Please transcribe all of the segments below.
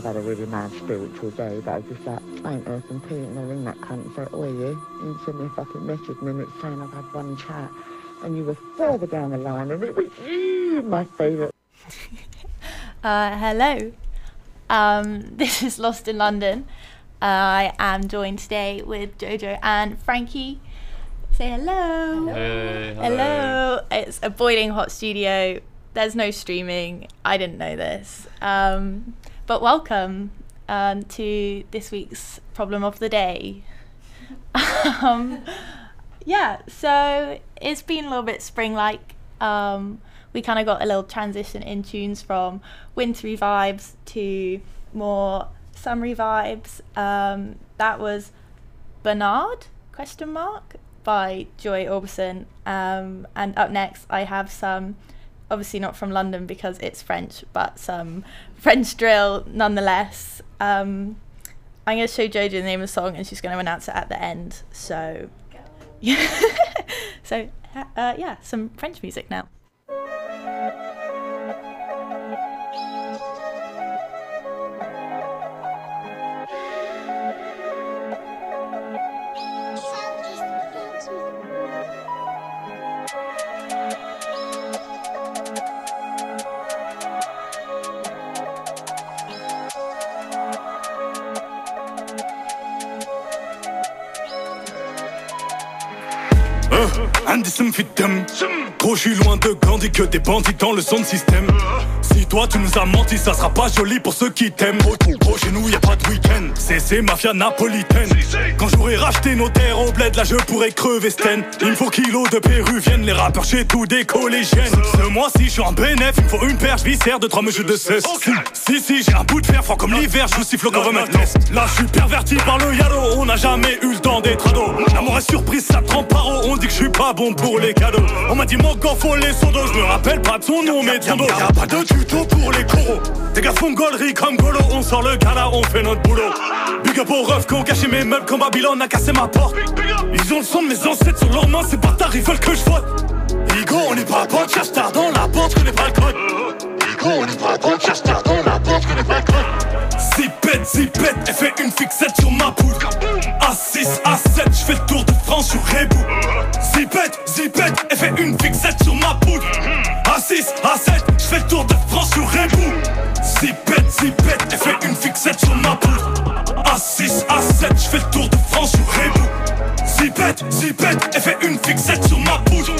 bad spiritual day, but I was just like, ain't earth and tea, and I ring that cunt and say, oh, you? And you sent me a fucking message, and it's saying I've had one chat, and you were further down the line, and it was you, my favourite. Uh, hello. Um, this is Lost in London. Uh, I am joined today with Jojo and Frankie. Say hello. Hey, Hello. It's a boiling hot studio. There's no streaming. I didn't know this. Um, but welcome um, to this week's problem of the day. um, yeah, so it's been a little bit spring like. Um, we kind of got a little transition in tunes from wintry vibes to more summery vibes. Um, that was Bernard question mark by Joy Orbison. Um, and up next, I have some, obviously not from London because it's French, but some French drill nonetheless. Um, I'm going to show Jojo the name of the song and she's going to announce it at the end. So, yeah. so, uh, yeah, some French music now. Gros, je suis loin de Gandhi que des bandits dans le son système. Si toi tu nous as menti, ça sera pas joli pour ceux qui t'aiment. Gros, chez nous y a pas de week-end. C'est c'est mafia napolitaine. Quand j'aurai racheté nos terres au bled, là je pourrais crever Sten. Il me faut kilos de péruviennes, les rappeurs chez tout des collégiennes. Ce mois-ci, je suis en bénéf, il me faut une perche viscère de trois mesures de cesse. Si, si, j'ai un bout de fer froid comme l'hiver, je vous siffle au government test. Là, je suis perverti par le yalo, on n'a jamais eu le temps d'être ado. L'amour est surprise, ça trempe par haut, on dit que je suis pas bon pour les cadeaux. On m'a dit mon faut les sondos, je me rappelle pas de son nom, mais de son dos. Tuto pour les coraux. Tes gars font gaulerie comme Golo, on sort le gala, on fait notre boulot. Big up aux refs qui ont caché mes meubles comme Babylone a cassé ma porte. Ils ont le son de mes ancêtres sur leurs mains, c'est bâtards, ils veulent que je vote. Higo, on n'est pas potes, cherche tard dans la porte, je connais pas le code. Higo, on n'est pas potes, cherche tard dans la porte, je connais pas le code. Zipette, zipette, elle fait une fixette sur ma poudre. A6, A7, je fais le tour de France sur Rebou. Zipette, zipette, elle fait une fixette sur ma poudre. A6, A7, je fais le tour de France sur Rebou. Zipette, zipette, elle fait une fixette sur ma poudre. A6, A7, je fais le tour de France sur Rebou. Zipette, zipette, elle fait une fixette sur ma poudre.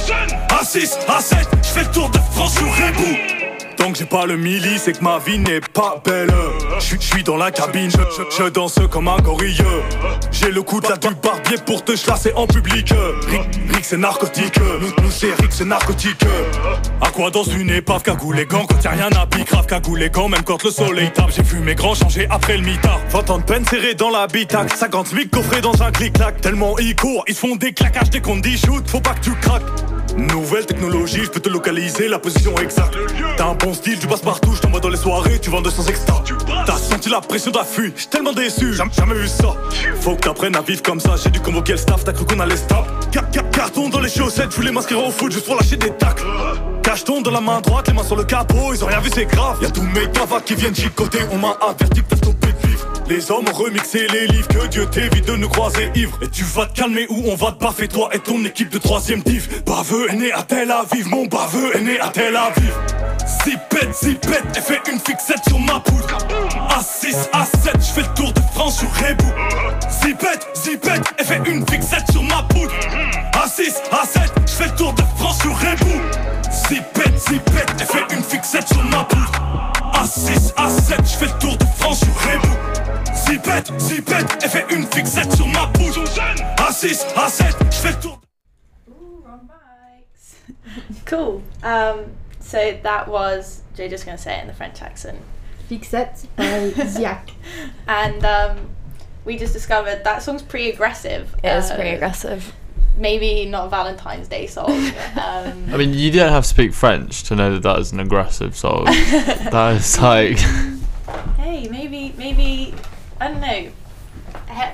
A6, A7, je fais le tour de France sur Rebou. Tant que j'ai pas le milli, c'est que ma vie n'est pas belle. Je suis dans la cabine, je, danse comme un gorille. J'ai le coup de la du barbier pour te chlasser en public. Rick, Rick c'est narcotique, nous, c'est Rick c'est narcotique. À quoi dans une épave, cagoule les gants quand y'a rien à pique, grave cagoule les gants, même quand le soleil tape. J'ai vu mes grands changer après le mitard. 20 ans de peine serré dans l'habitacle, 50 000 coffrés dans un clic-clac. Tellement ils courent, ils se font des claquages dès qu'on dit shoot, faut pas que tu craques. Nouvelle technologie, je peux te localiser la position exacte. T'as un bon style, tu passes partout, je t'envoie dans les soirées, tu vends 200 extra. T'as senti la pression, t'as fui, j'suis tellement déçu, jamais, jamais vu ça. Faut que t'apprennes à vivre comme ça, j'ai dû convoquer le staff, t'as cru qu'on allait stop. Car- car- carton dans les chaussettes, je voulais m'inscrire au foot juste pour lâcher des tacles. Cacheton dans la main droite, les mains sur le capot, ils ont rien vu, c'est grave. Y'a tous mes gavas qui viennent chicoter, on m'a averti que stoppé de vivre. Les hommes ont remixé les livres, que Dieu t'évite de nous croiser ivres. Et tu vas te calmer ou on va te baffer, toi et ton équipe de troisième div. Baveux est né à Tel Aviv, mon baveux est né à Tel Aviv. Zipette, zipette, elle fait une fixette sur ma poudre. A6, A7, je fais le tour de France sur Rebou. Zipette, zipette, elle fait une fixette sur ma poudre. A6, A7, je fais le tour de France sur Rebou. Zipette, zipette, elle fait une fixette sur ma poudre. A6, A7, je fais le tour de France sur Rebou. Zipette, zipette, elle fait une fixette sur ma poudre. A6, A7, je fais le tour. Cool. Um, so that was Joe just going to say it in the French accent. Fixette by Ziak. And um, we just discovered that song's pretty aggressive. It is Uh, pretty aggressive. Maybe not a Valentine's Day song. Um, I mean, you don't have to speak French to know that that is an aggressive song. that is like, hey, maybe, maybe, I don't know.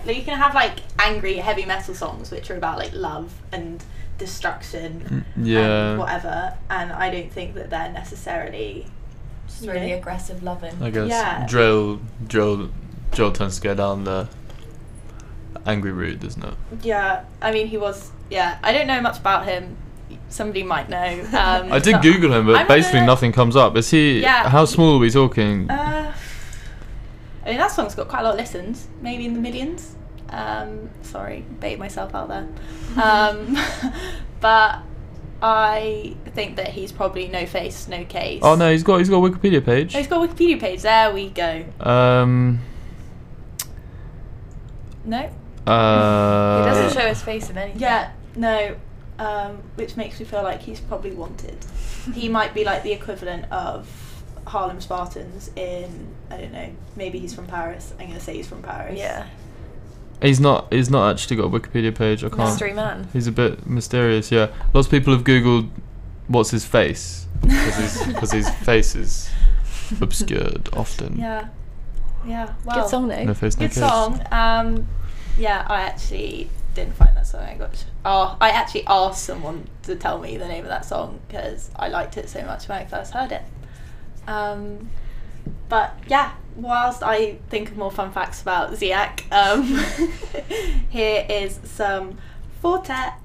He- you can have like angry heavy metal songs which are about like love and destruction and yeah. whatever. And I don't think that they're necessarily Just really know, aggressive loving. I guess Yeah. drill, drill Joel tends to go down the angry route, doesn't it? Yeah, I mean, he was. Yeah, I don't know much about him. Somebody might know. Um, I did Google him, but I'm basically gonna- nothing comes up. Is he? Yeah. How small are we talking? Uh, I mean, that song's got quite a lot of listens, maybe in the millions. Um, sorry, bait myself out there. Um, but I think that he's probably no face, no case. oh no, he's got he's got a Wikipedia page. Oh, he's got a Wikipedia page. There we go. Um. No. Uh, he doesn't show his face in anything. Yeah, no. Um, which makes me feel like he's probably wanted. he might be like the equivalent of Harlem Spartans in I don't know. Maybe he's from Paris. I'm gonna say he's from Paris. Yeah. He's not. He's not actually got a Wikipedia page. I can't. Mystery man. He's a bit mysterious. Yeah. Lots of people have googled what's his face because his face is obscured often. Yeah. Yeah. Well. Good song though. No face, no Good case. song. Um, yeah, I actually didn't find song. I got. Oh, I actually asked someone to tell me the name of that song because I liked it so much when I first heard it. Um, but yeah, whilst I think of more fun facts about Ziak, um, here is some Four Tet.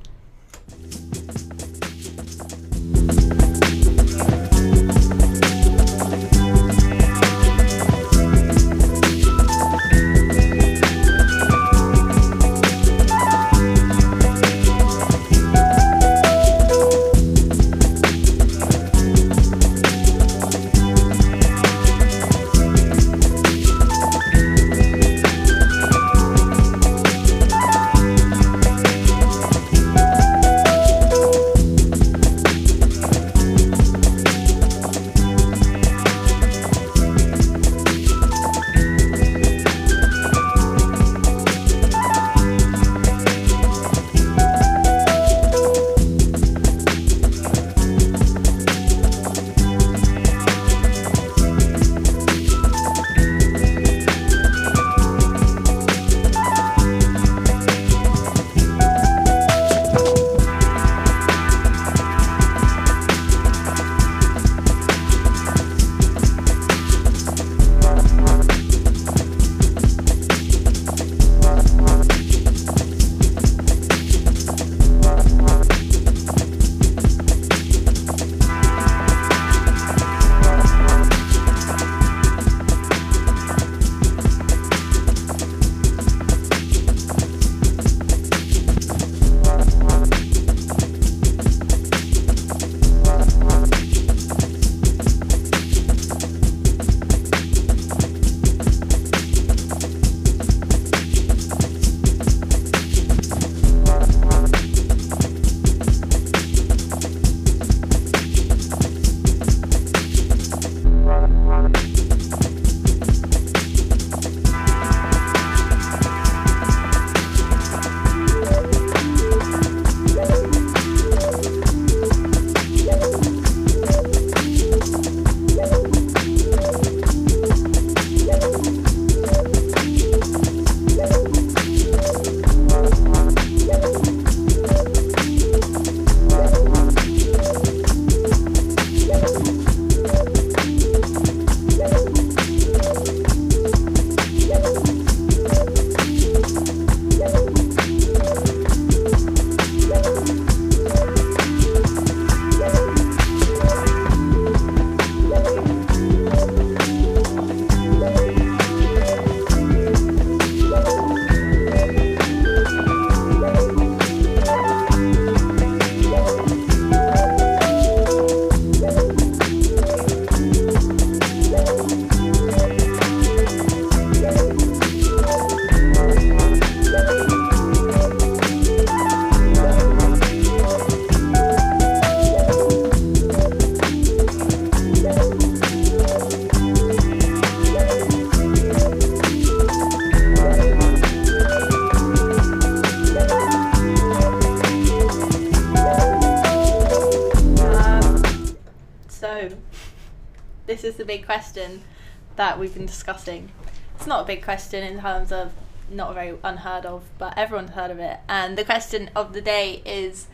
We've been discussing. It's not a big question in terms of not very unheard of, but everyone's heard of it. And the question of the day is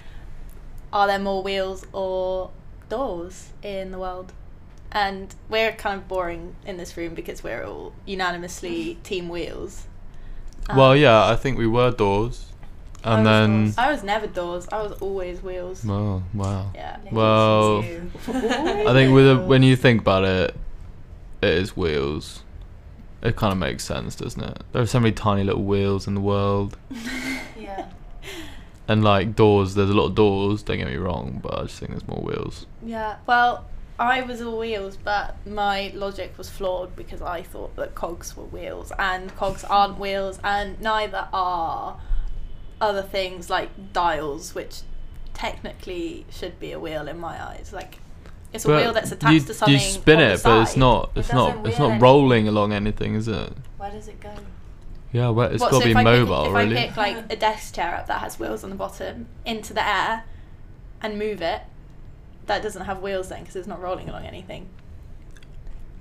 Are there more wheels or doors in the world? and we're kind of boring in this room because we're all unanimously team wheels. Um, well, yeah, I think we were doors, and was then doors. I was never doors. I was always wheels. well, wow. Yeah. Well, I think with a, when you think about it, it is wheels. It kind of makes sense, doesn't it? There are so many tiny little wheels in the world, Yeah. and like doors. There's a lot of doors. Don't get me wrong, but I just think there's more wheels. Yeah. Well, I was all wheels, but my logic was flawed because I thought that cogs were wheels, and cogs aren't wheels, and neither are other things like dials, which technically should be a wheel in my eyes. Like, it's a But wheel that's attached you, to something. You spin on the it, but it's not. It's doesn't not. It's wheel not anything. rolling along anything, is it? Where does it go? Yeah, well, it's What, got so to be if I pick- mobile, if. I pick like a desk chair up that has wheels on the bottom into the air and move it, that doesn't have wheels then because it's not rolling along anything.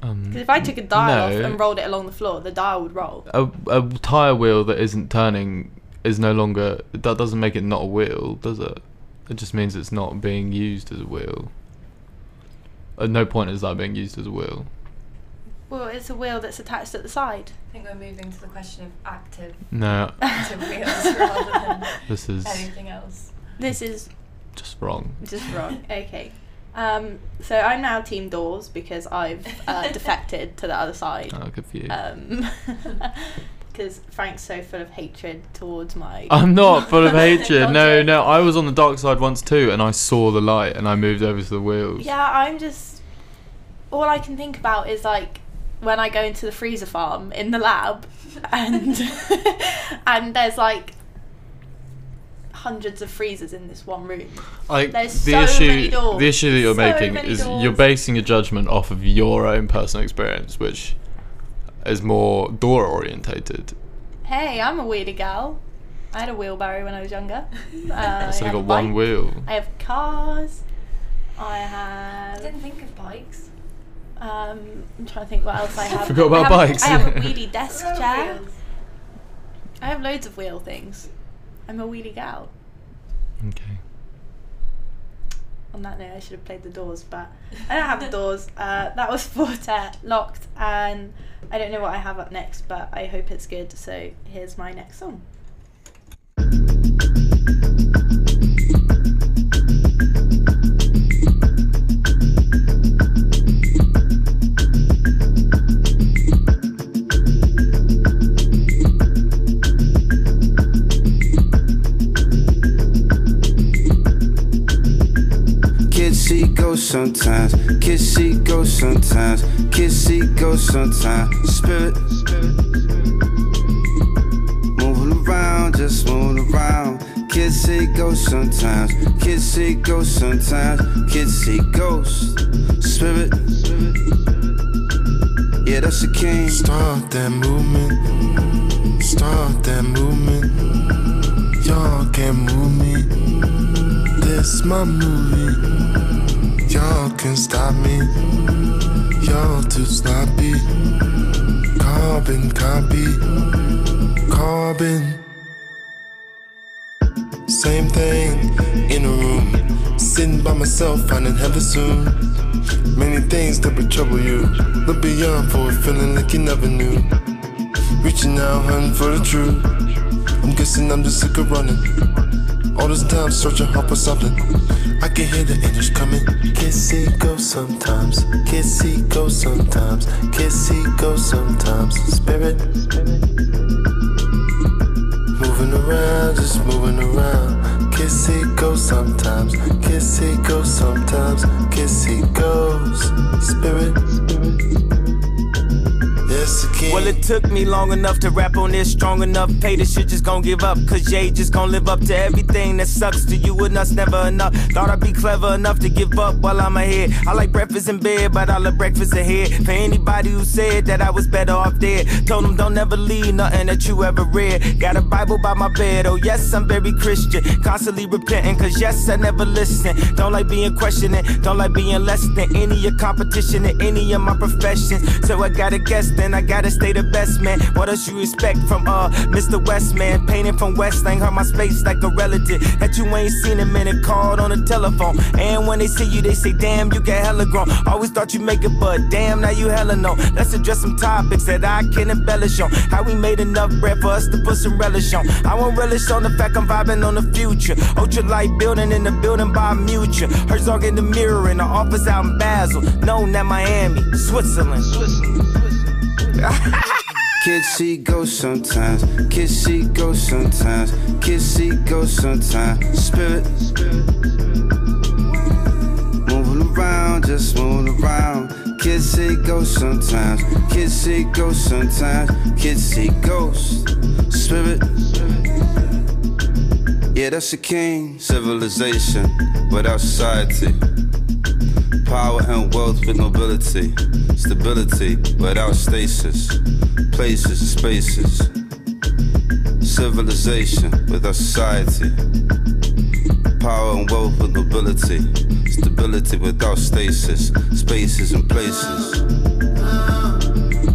Um, Because if I took a dial no. off and rolled it along the floor, the dial would roll. a, a tire wheel that isn't turning is no longer that doesn't make it not a wheel does it it just means it's not being used as a wheel at no point is that being used as a wheel Well, it's a wheel that's attached at the side. I think we're moving to the question of active, no active wheels rather than this is anything else. This is just wrong just wrong. Okay. Um, so I'm now team doors because I've uh, defected to the other side. oh good for you Um, because Frank's so full of hatred towards my. i'm not full of hatred no no i was on the dark side once too and i saw the light and i moved over to the wheels Yeah, I'm just. All I can think about is like when I go into the freezer farm in the lab, and and there's like hundreds of freezers in this one room. like There's the so issue many doors. the issue that you're So making is doors. you're basing a judgment off of your own personal experience which is more door orientated Hey, I'm a weirdy gal. I had a wheelbarrow when I was younger. Uh, so I you got a one wheel I have cars. I I have. didn't think of bikes. Um, I'm trying to think what else I have. Forgot about I have, bikes. I have a wheelie desk chair. wheels. I have loads of wheel things. I'm a wheelie gal. okay On that note, I should have played the doors, but I don't have the doors. Uh, that was Four Tet locked, and I don't know what I have up next, but I hope it's good. So here's my next song. See ghosts sometimes. See ghosts sometimes. See ghosts sometimes. Spirit. Moving around, just moving around. See ghosts sometimes. See ghosts sometimes. Kids see ghosts. Spirit. Yeah, that's the king. Start that movement. Start that movement. Y'all can't move me. This my movie. Y'all can stop me. Y'all too sloppy. Carbon copy. Carbon. Same thing in a room. Sitting by myself, finding heaven soon. Many things that would trouble you. Look beyond for it, feeling like you never knew. Reaching out, hunting for the truth. I'm guessing I'm just sick of running. All this time searching hard for something. I can hear the angels coming. Can't go sometimes. Can't go sometimes. Can't go sometimes. Spirit. Moving around, just moving around. Can't go sometimes. Can't go sometimes. See goes. Spirit. Yes, again. Well, it took me long enough to rap on this, strong enough. Pay the shit just gon' give up. Cause Jay just gon' live up to everything that sucks to you and us never enough. Thought I'd be clever enough to give up while I'm ahead. I like breakfast in bed, but I love breakfast ahead. For anybody who said that I was better off dead, told them don't ever leave nothing that you ever read. Got a Bible by my bed, oh yes, I'm very Christian. Constantly repenting, cause yes, I never listen. Don't like being questioning, don't like being less than any of competition in any of my professions. So I gotta guess, then I gotta stay the best man. What else you expect from uh Mr. West man? Painting from West Lang, hurt my space like a relative that you ain't seen a minute. Called on the telephone, and when they see you, they say, "Damn, you get hella grown." Always thought you make it, but damn, now you hella know. Let's address some topics that I can embellish on. How we made enough bread for us to put some relish on. I won't relish on the fact I'm vibing on the future. Ultra light building in the building by Mutual. Herzog in the mirror in the office out in Basel. Known at Miami, Switzerland. Switzerland. Kids see ghosts sometimes. Kids see ghosts sometimes. Kids see ghosts sometimes. Spirit. Moving around, just moving around. Kids see ghosts sometimes. Kids see ghosts sometimes. Kids see ghosts. Spirit. Yeah, that's a king. Civilization without society. Power and wealth with nobility. Stability without stasis. Places and spaces. Civilization without society. Power and wealth with nobility. Stability without stasis. Spaces and places.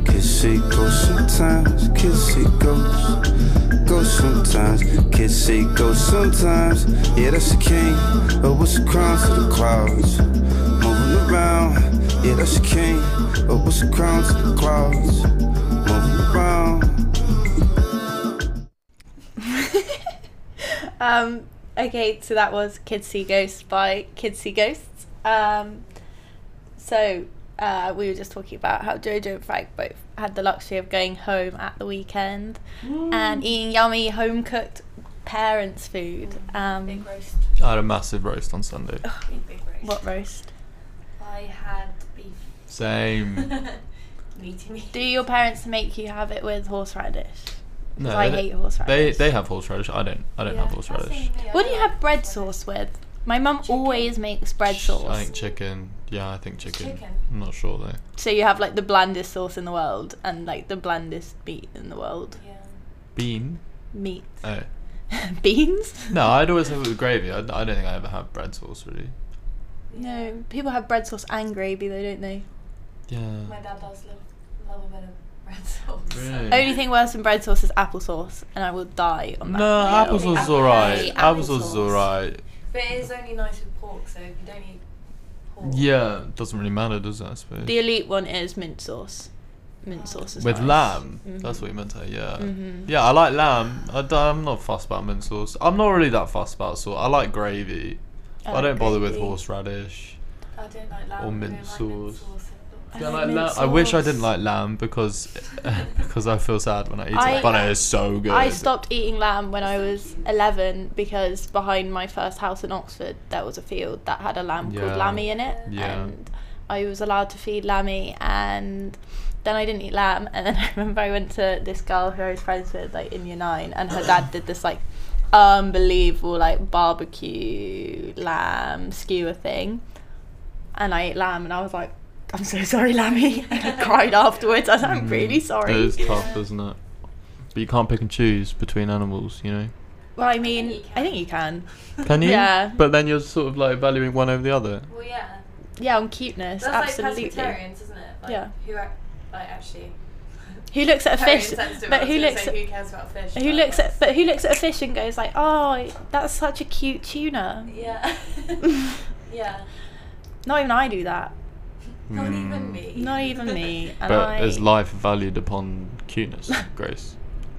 Kids see ghosts sometimes. Kids see ghosts. Ghosts sometimes. See ghosts sometimes. Yeah, that's the king. Oh, what's the crown to the clouds? Moving around. Yeah, that's the king. Oh, what's the crown to the clouds? Moving around. Um, okay, so that was Kids See Ghosts by Kids See Ghosts. Um, so uh, we were just talking about how Jojo and Frank both had the luxury of going home at the weekend and eating yummy home cooked parents' food. Um, Big roast. I had a massive roast on Sunday. Big, big roast. what roast? I had beef. Same. Meaty meat. Do your parents make you have it with horseradish? No, I they- hate horseradish. They they have horseradish. I don't. I don't have horseradish. What do you have bread sauce with? My mum always makes bread sauce. I think chicken. Yeah, I think chicken. Chicken. I'm not sure though. So you have like the blandest sauce in the world and like the blandest meat in the world. Yeah. Bean. Meat. Oh. Beans? No, I'd always have it with gravy. I, I don't think I ever have bread sauce really. No, people have bread sauce and gravy though, don't they? Yeah. My dad does love, love a bit of bread sauce. Really? Only thing worse than bread sauce is applesauce, and I will die on that. No, hill. applesauce is alright. Applesauce is alright. But it is only nice with pork, so if you don't eat pork. Yeah, doesn't really matter, does it? I suppose. The elite one is mint sauce. Mint sauce is With nice. lamb, Mhm. that's what you meant to say. Yeah, Mhm. yeah, I like lamb. I d- I'm not fussed about mint sauce. I'm not really that fussed about sauce. I like gravy. I I, don't bother with horseradish. I don't like lamb. Or I mint don't like mint sauce. Sauce. I like like lamb. I wish I didn't like lamb because because I feel sad when I eat I- it, but it is so good. I stopped eating lamb when I was 11 because behind my first house in Oxford there was a field that had a lamb Yeah. called Lammy in it, Yeah. and I was allowed to feed Lammy, and then I didn't eat lamb, and then I remember I went to this girl who I was friends with like in year nine, and her dad did this like unbelievable like barbecue lamb skewer thing, and I ate lamb, and I was like. I'm so sorry, Lammy. And I cried afterwards. I was like, I'm really sorry. Mm. It is tough, isn't it? But you can't pick and choose between animals, you know. Well, I mean, I think you can. Can you? Yeah. But then you're sort of like valuing one over the other. Well, yeah. Yeah, on cuteness, That's absolutely. like pescatarians, isn't it? Like, Yeah. Who ac- like actually. Who looks at a fish? But who looks say, at who cares about fish? who looks at but who looks at a fish and goes like, oh, that's such a cute tuna. Yeah. yeah. Not even I do that. Not even me. Not even me. And But I, is life valued upon cuteness, Grace?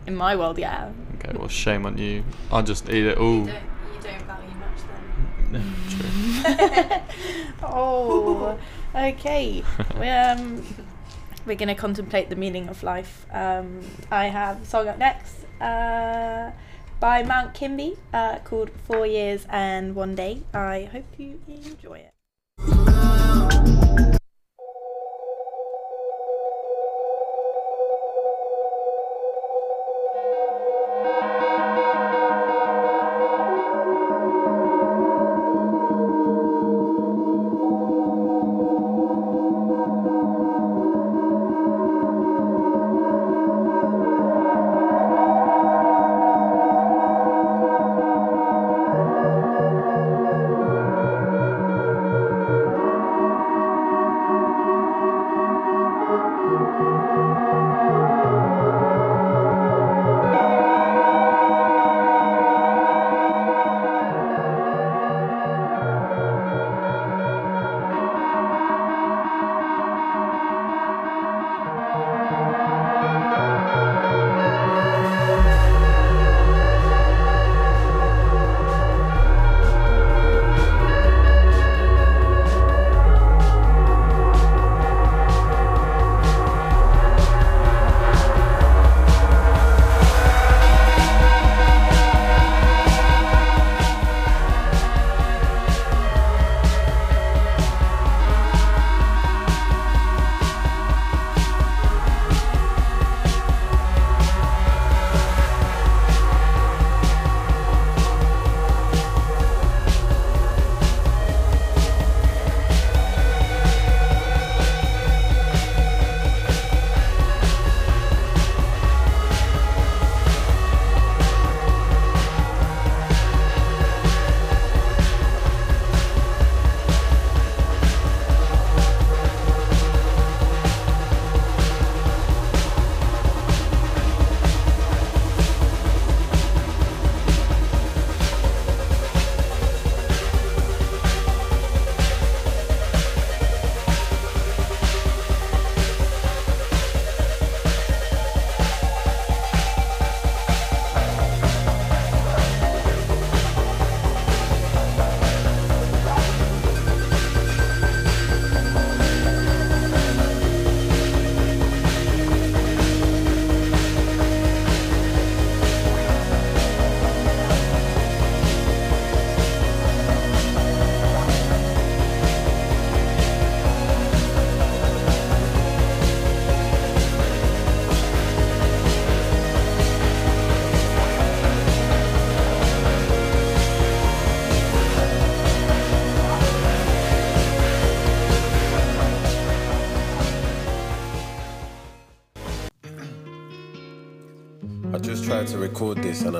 in my world, yeah. Okay, well, shame on you. I'll just eat it You all. don't, you don't value much then. True. oh, okay. we um, we're gonna contemplate the meaning of life. Um, I have a song up next uh, by Mount Kimbie uh, called Four Years and One Day. I hope you enjoy it.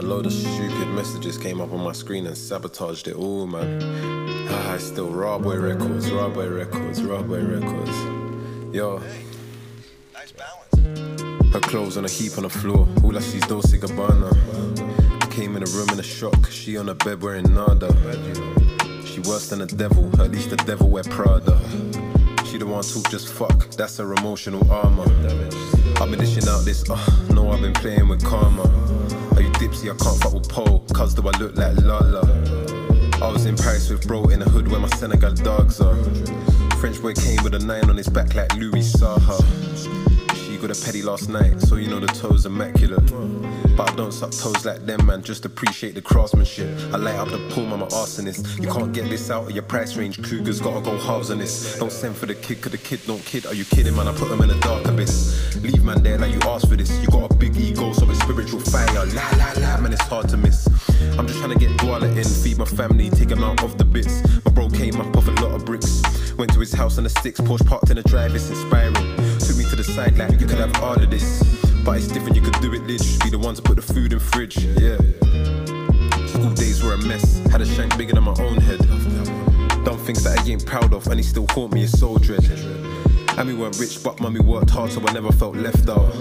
Load of stupid messages came up on my screen and sabotaged it all, man. Ah, it's still Raw Boy Records, Raw Boy Records, Raw Boy Records. Yo. Her clothes on a heap on the floor. All I see is Dolce Gabbana. I came in the room in a shock. She on the bed wearing nada. She worse than the devil. At least the devil wear Prada. She the one talk just fuck. That's her emotional armor. I've been dishing out this. Uh, no, I've been playing with karma. Are you dipsy? I can't fuck with Paul. Cause do I look like Lala? I was in Paris with bro in the hood where my Senegal dogs are. French boy came with a nine on his back like Louis Saha. She got a petty last night, so you know the toes immaculate. But I don't suck toes like them, man. Just appreciate the craftsmanship. I light up the pool, I'm an arsonist. You can't get this out of your price range. Cougars gotta go halves on this. Don't send for the kid, cause the kid don't kid. Are you kidding, man? I put them in a dark abyss. Leave man there like you asked for this. You got a big ego, so it's spiritual fire. La la la, man, it's hard to miss. I'm just trying to get Dwala in, feed my family, take them out of the bits. My bro came up off a lot of bricks. Went to his house on the sticks, Porsche parked in the drive, it's inspiring. Took me to the side like you could have all of this. But it's different, you could do it. Just be the one to put the food in fridge, yeah. School days were a mess, had a shank bigger than my own head. Done things that I ain't proud of, and he still haunt me, it's so dread. And we weren't rich, but mummy worked hard, so I never felt left out.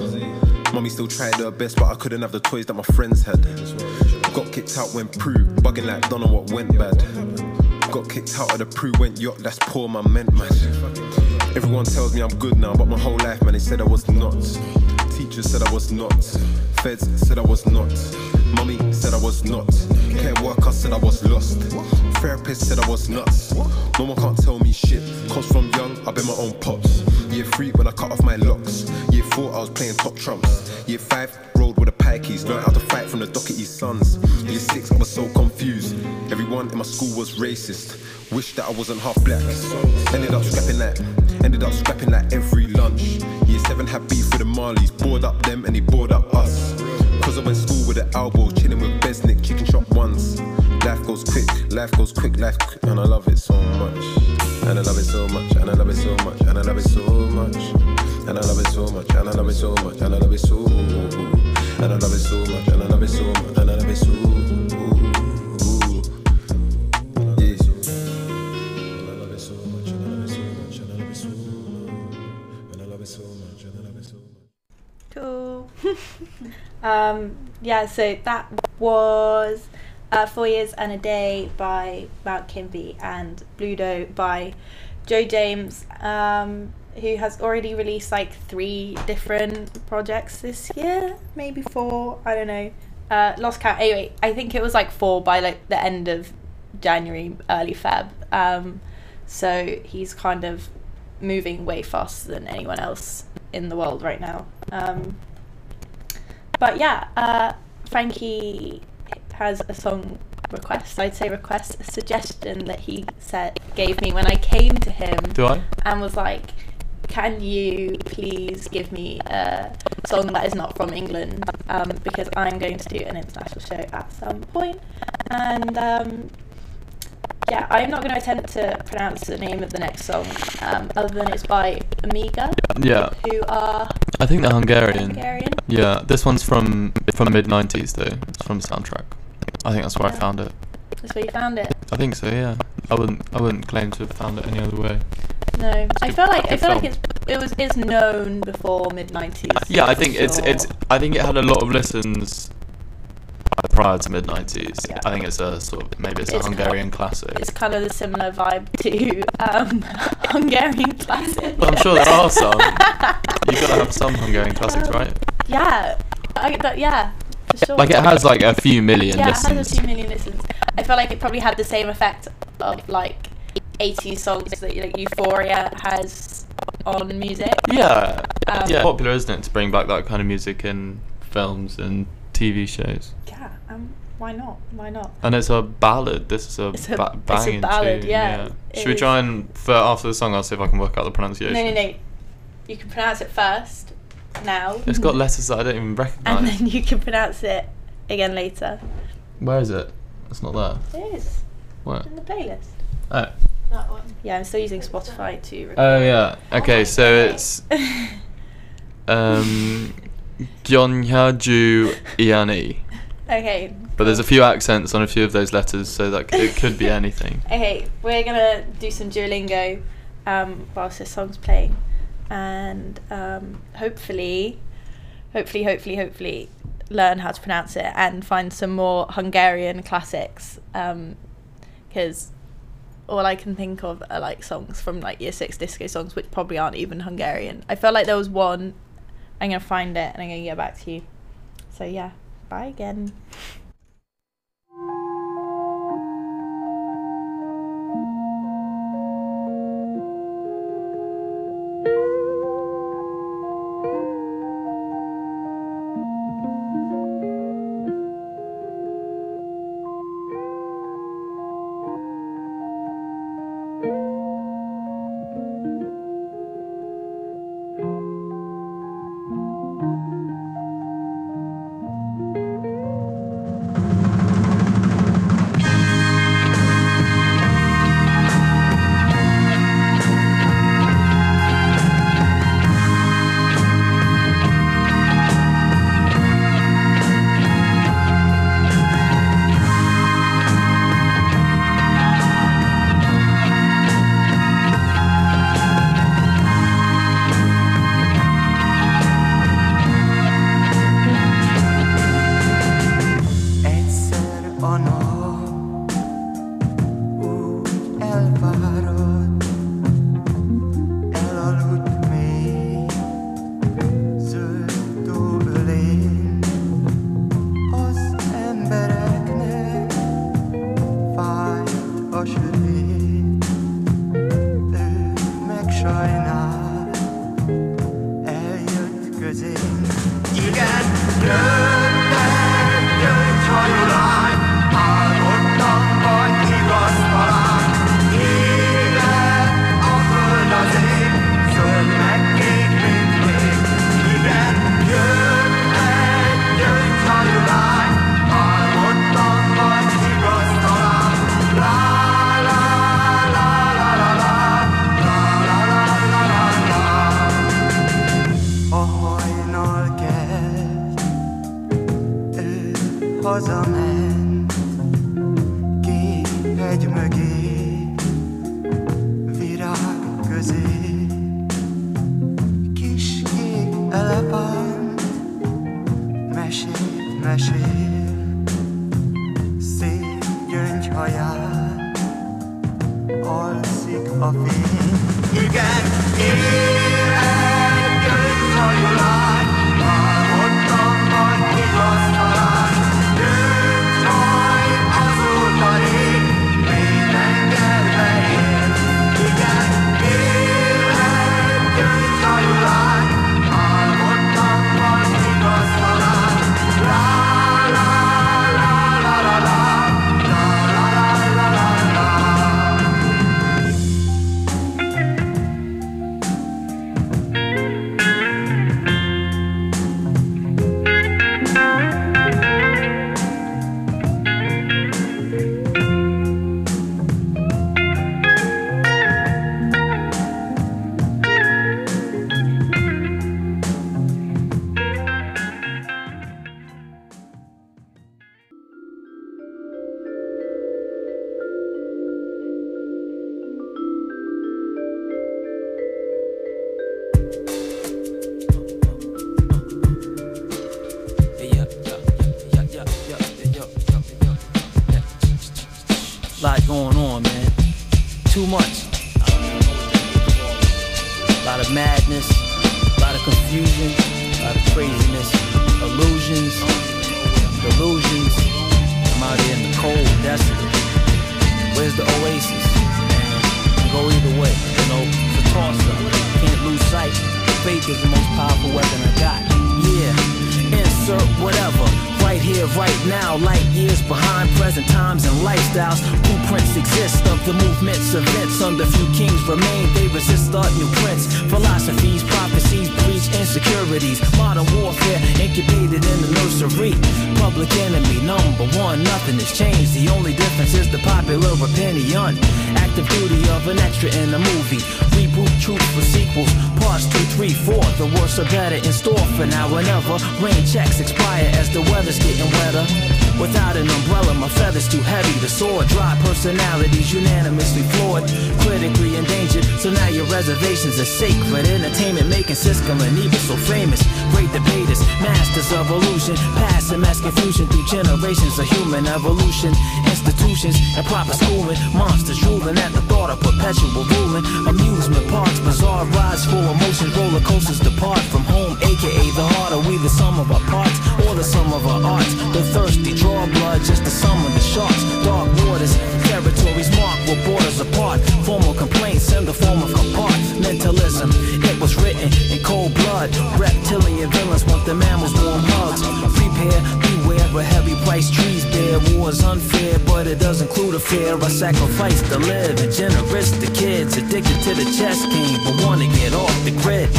Mummy still tried her best, but I couldn't have the toys that my friends had. Got kicked out when Prue, bugging like don't know what went bad. Got kicked out of the Prue, went yacht, that's poor, man, meant man. Everyone tells me I'm good now, but my whole life, man, they said I was not. Teachers said I was not. Feds said I was not. Mummy said I was not. Care worker said I was lost. Therapist said I was nuts. No one can't tell me shit. Cause from young, I've been my own pops. Year three, when I cut off my locks. Year four, I was playing top trumps. Year five, rode with the pikeys. Learned how to fight from the Doherty's sons. Year six, I was so confused. Everyone in my school was racist. Wish that I wasn't half black. Ended up scrapping that. Ended up scrapping that every lunch. Year seven had beef with the Marleys. Bored up them and they bored up us. Cause I went school with the elbow, chilling with Besnick, chicken shop ones. Life goes quick, life goes quick, life quick, and I love it so much. And I love it so much, and I love it so much, and I love it so much. And I love it so much, and I love it so much, and I love it so And I love it so much, and I love it so much, and I love it so um, yeah, so that was uh, Four Years and a Day by Mount Kimbie and Bluedo by Joe James, um, who has already released like three different projects this year, maybe four, I don't know. Uh, lost count. Anyway, I think it was like four by like the end of January, early Feb. Um, so he's kind of moving way faster than anyone else in the world right now. Um, but yeah, uh, Frankie has a song request. I'd say request, a suggestion that he said gave me when I came to him Do I? and was like, "Can you please give me a song that is not from England? Um, because I'm going to do an international show at some point." And um, yeah, I'm not going to attempt to pronounce the name of the next song, um, other than it's by Omega, Yeah. who are I think they're Hungarian. Hungarian. Yeah, this one's from from the mid '90s though. It's from the soundtrack. I think that's where I found it. That's where you found it. I think so. Yeah. I wouldn't. I wouldn't claim to have found it any other way. No, I feel like I feel like it's it was it's known before mid nineties. Yeah, I think it's it's. I think it had a lot of listens prior to mid '90s. Yeah. I think it's a sort of maybe it's, It's a Hungarian classic. It's kind of the similar vibe to um, Hungarian classic. Well, I'm sure there are some. You've gotta have some Hungarian classics, right? Yeah, I, that, yeah, for sure. Like it has like a few million yeah, it listens. has a few million listens. I feel like it probably had the same effect of like 80s songs that like Euphoria has on music. Yeah, Um, yeah, popular, isn't it, to bring back that kind of music in films and TV shows? Yeah, why not? Why not? And it's a ballad. This is a, It's a- ba- it's a ballad, tune, yeah, it Should we try and for after the song? I'll see if I can work out the pronunciation. No, no, no. You can pronounce it first, now. It's got letters that I don't even recognise. and then you can pronounce it again later. Where is it? It's not there. It is Where? in the playlist. Oh. That one. Yeah, I'm still using Spotify to record. Oh yeah. Okay, so Okay. it's um Gyeonghaju Iani. Okay. But there's a few accents on a few of those letters, so that c- it could be anything. okay, we're gonna do some Duolingo um, whilst this song's playing, and um, hopefully, hopefully, hopefully, hopefully, learn how to pronounce it and find some more Hungarian classics, because. Um, all I can think of are like songs from like year six disco songs, which probably aren't even Hungarian. I felt like there was one. I'm gonna find it and I'm gonna get back to you. So yeah. Bye again. Personalities unanimously flawed, critically endangered. So now your reservations are sacred. Entertainment making Siskel and Ebert so famous. Great debaters, masters of illusion, passing mass confusion through generations of human evolution. Institutions and proper schooling, monsters drooling at the thought of perpetual ruling. Amusement parks, bizarre rides full of emotions, roller coasters depart from home, aka the heart. Are we the sum of our parts or the sum of our arts? The thirsty draw blood, just the sum of the sharks. Dark waters, territories marked with borders apart. Formal complaints in the form of compartmentalism. It was written in cold blood. Reptilian villains want the mammals warm hugs. Prepare, beware, a heavy price trees bear. War's unfair, but it does include a fear. I sacrifice to live and generous to kids addicted to the chess game, but want to get off the grid.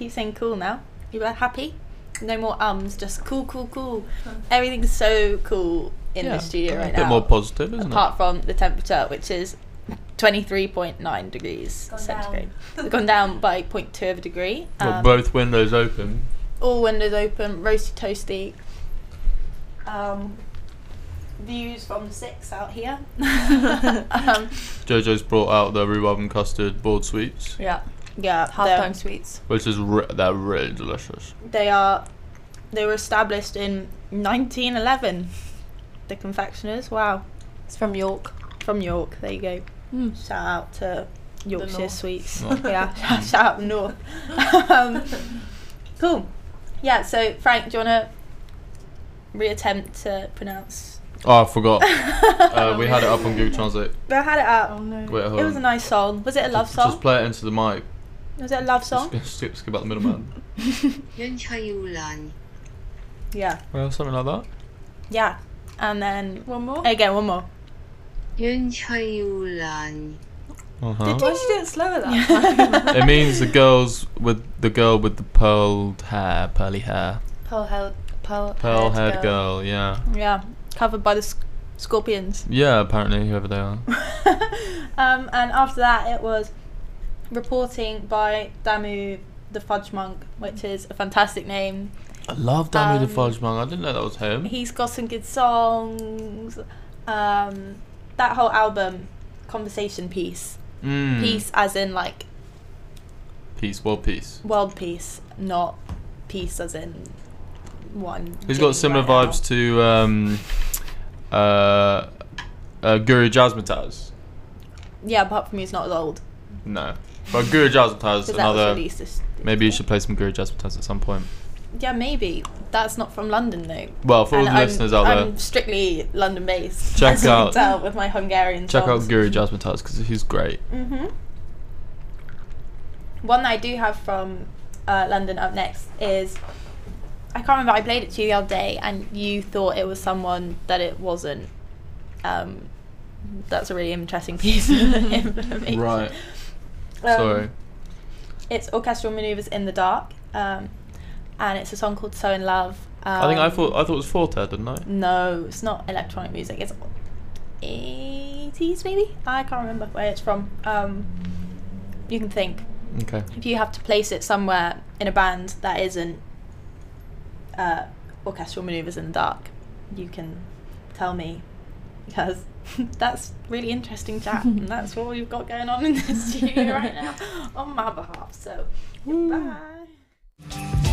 Keep saying cool now. You are happy? No more ums, just cool, cool, cool. Everything's so cool in Yeah, the studio right now. a bit now. more positive, isn't it? Apart from the temperature, which is 23.9 degrees Gone centigrade. It's gone down by 0.2 of a degree. Got Um, both windows open. all windows open, roasty toasty. Um, views from the six out here. um, Jojo's brought out the rhubarb and custard board sweets, Yeah. Yeah, Halftime they're- sweets. which is re- they're really delicious. they are. They were established in 1911. The confectioners, wow, It's from York. from York. There you go. Mm. Shout out to Yorkshire north. sweets. North. yeah, shout, shout out the north. um, cool. Yeah. So Frank, do you want to reattempt to pronounce? Oh, I forgot. uh, we had it up on Google Translate. I had it up. Oh no. Wait, hold It was a on. nice song. Was it a love Just- song? Just play it into the mic. Was it a love song? Just skip, skip, skip out the middleman. Yeah. well, something like that. Yeah. And then One more. again, one more. Uh-huh. Why did you do it slower that time? it means the girls with the girl with the pearled hair, pearly hair, Pearl haired, pearl, pearl haired haired girl. Yeah, Yeah. Covered by the sc- scorpions. yeah. Apparently, whoever they are. um, and after that, it was reporting by Damu the Fudgemunk, which is a fantastic name. I love the Um, Fudgemunk. I didn't know that was him. He's got some good songs. Um, that whole album, conversation piece, Mm. piece as in like Peace, world peace. world peace, not peace as in one. He's got similar right vibes to um, uh, uh, Guru Jazzmatazz. now. Yeah, apart from he's not as old. No, but Guru Because another. this. Maybe you should play some Guru Jazzmatazz at some point. Yeah, maybe. That's not from London though. Well, for all the I'm- listeners out I'm there, strictly London based. Check as you out- can tell with my Hungarian check songs. out Guru Jazzmatazz because he's great. hmm One that I do have from uh, London up next is I can't remember. I played it to you the other day, and you thought it was someone that it wasn't. Um, that's a really interesting piece of information. Right. Um, Sorry. It's orchestral maneuvers in the dark, um, and it's a song called "So in Love." Um, I think I thought I thought it was Four Tet, didn't I? No, it's not electronic music. It's 80s maybe. I can't remember where it's from. Um, you can think Okay. if you have to place it somewhere in a band that isn't uh, orchestral maneuvers in the dark, you can tell me because that's really interesting chat and that's what we've got going on in the studio right now on my behalf. So goodbye.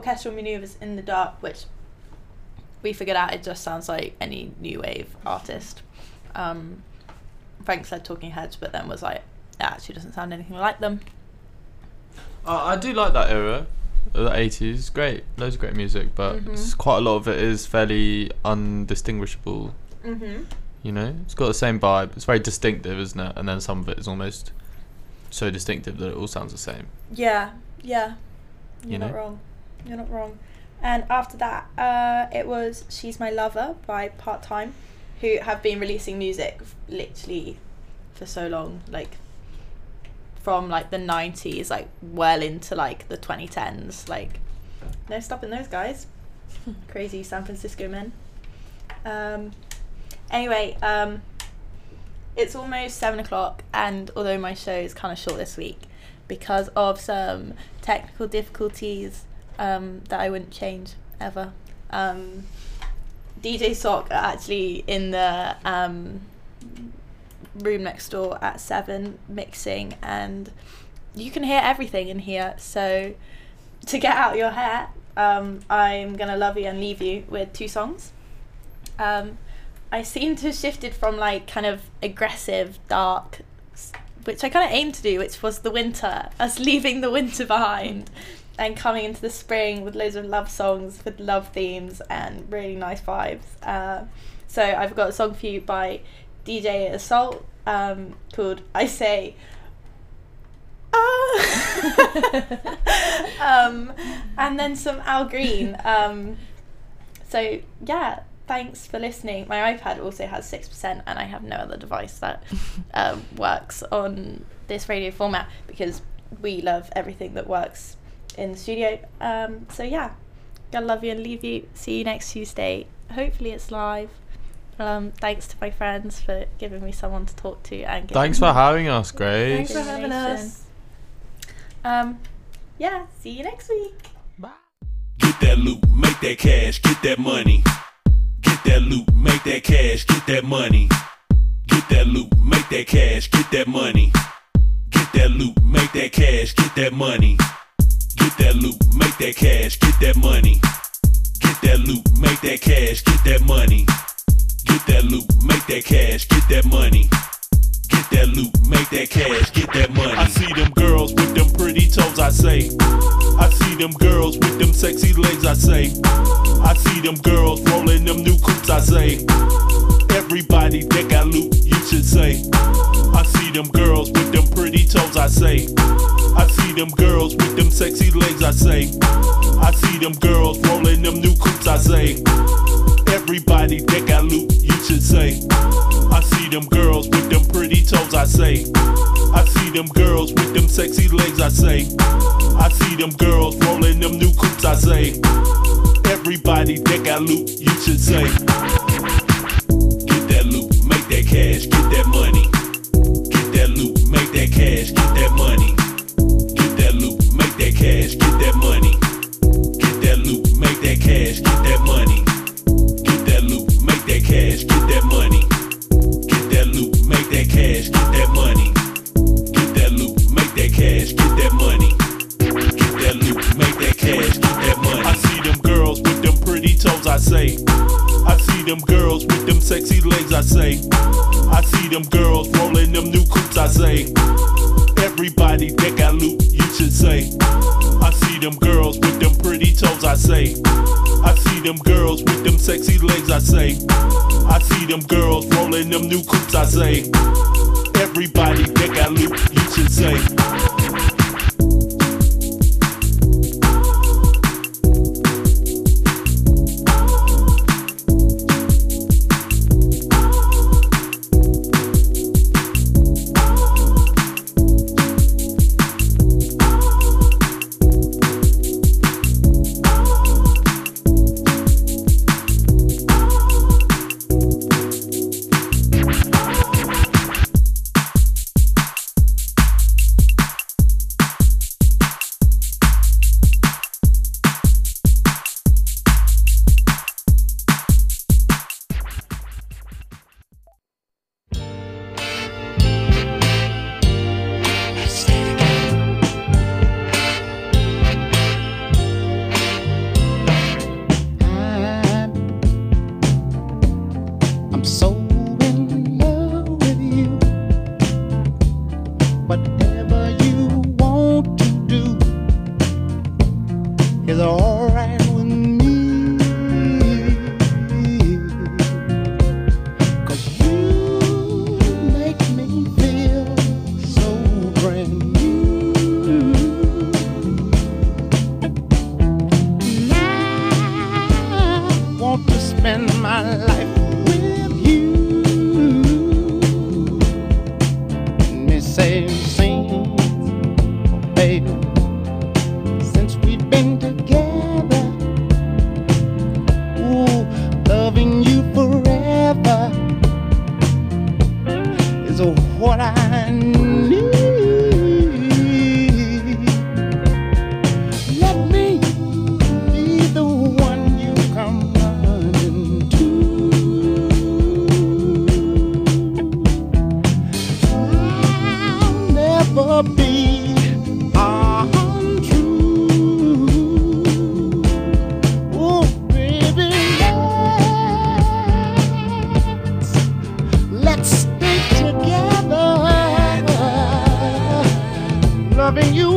Orchestral maneuvers in the dark, which we figured out it just sounds like any new wave artist. Um, Frank said Talking Heads, but then was like, it actually doesn't sound anything like them. Uh, I do like that era, the eighties. Great, loads of great music, but Mhm. quite a lot of it is fairly undistinguishable. Mm-hmm. You know, it's got the same vibe. It's very distinctive, isn't it? And then some of it is almost so distinctive that it all sounds the same. Yeah, yeah. You're You not know? wrong. You're not wrong. And after that, uh, it was She's My Lover by Part Time, who have been releasing music literally for so long, like from like the 90s, like well into like the 2010s. Like, no stopping those guys. Crazy San Francisco men. Um, anyway, um, it's almost seven o'clock, and although my show is kind of short this week because of some technical difficulties um, that I wouldn't change ever, um, DJ Sock are actually in the um, room next door at seven mixing, and you can hear everything in here. So to get out your hair, um, I'm gonna love you and leave you with two songs. Um, I seem to have shifted from like kind of aggressive, dark, which I kind of aimed to do, which was the winter, us leaving the winter behind and coming into the spring with loads of love songs with love themes and really nice vibes. Uh, so I've got a song for you by DJ Assault um, called I Say. Ah! um, and then some Al Green. Um, so yeah, thanks for listening. My iPad also has six percent, and I have no other device that um, works on this radio format because we love everything that works in the studio. Um, so yeah, gonna love you and leave you. See you next Tuesday. Hopefully it's live. Um, thanks to my friends for giving me someone to talk to and Thanks for having us, Grace. Thanks for having us. Um, yeah, see you next week. Bye. Get that loot, make that cash, get that money. Get that loot, make that cash, get that money. Get that loot, make that cash, get that money. Get that loot, make that cash, get that money. Get that loot, make that cash, get that money. Get that loot, make that cash, get that money. Get that loot, make that cash, get that money. Get that loot, make that cash, get that money. I see them girls with them pretty toes, I say. I see them girls with them sexy legs, I say. I see them girls rolling them new coops, I say. Everybody that got loot, you should say. I see them girls with them pretty toes, I say. I see them girls with them sexy legs, I say. I see them girls rolling them new coops, I say. Everybody that got loot, you should say. I see them girls with them pretty toes, I say. I see them girls with them sexy legs, I say. I see them girls rolling them new coops, I say. Everybody that got loot, you should say. Cash, get that money. Get that loot, make that cash, get that money. Get that loot, make that cash, get that money. Get that loot, make that cash, get that money. Get that loot, make that cash, get that money. Get that loot, make that cash, get that money. Get that loot, make that cash, get that money. Get that loot, make that cash, get that money. I see them girls with them pretty toes, I say. Them girls with them sexy legs, I say. I see them girls rolling them new coops, I say. Everybody that got loot, you should say. I see them girls with them pretty toes, I say. I see them girls with them sexy legs, I say. I see them girls rolling them new coops, I say. Everybody that got loot, you should say. Loving you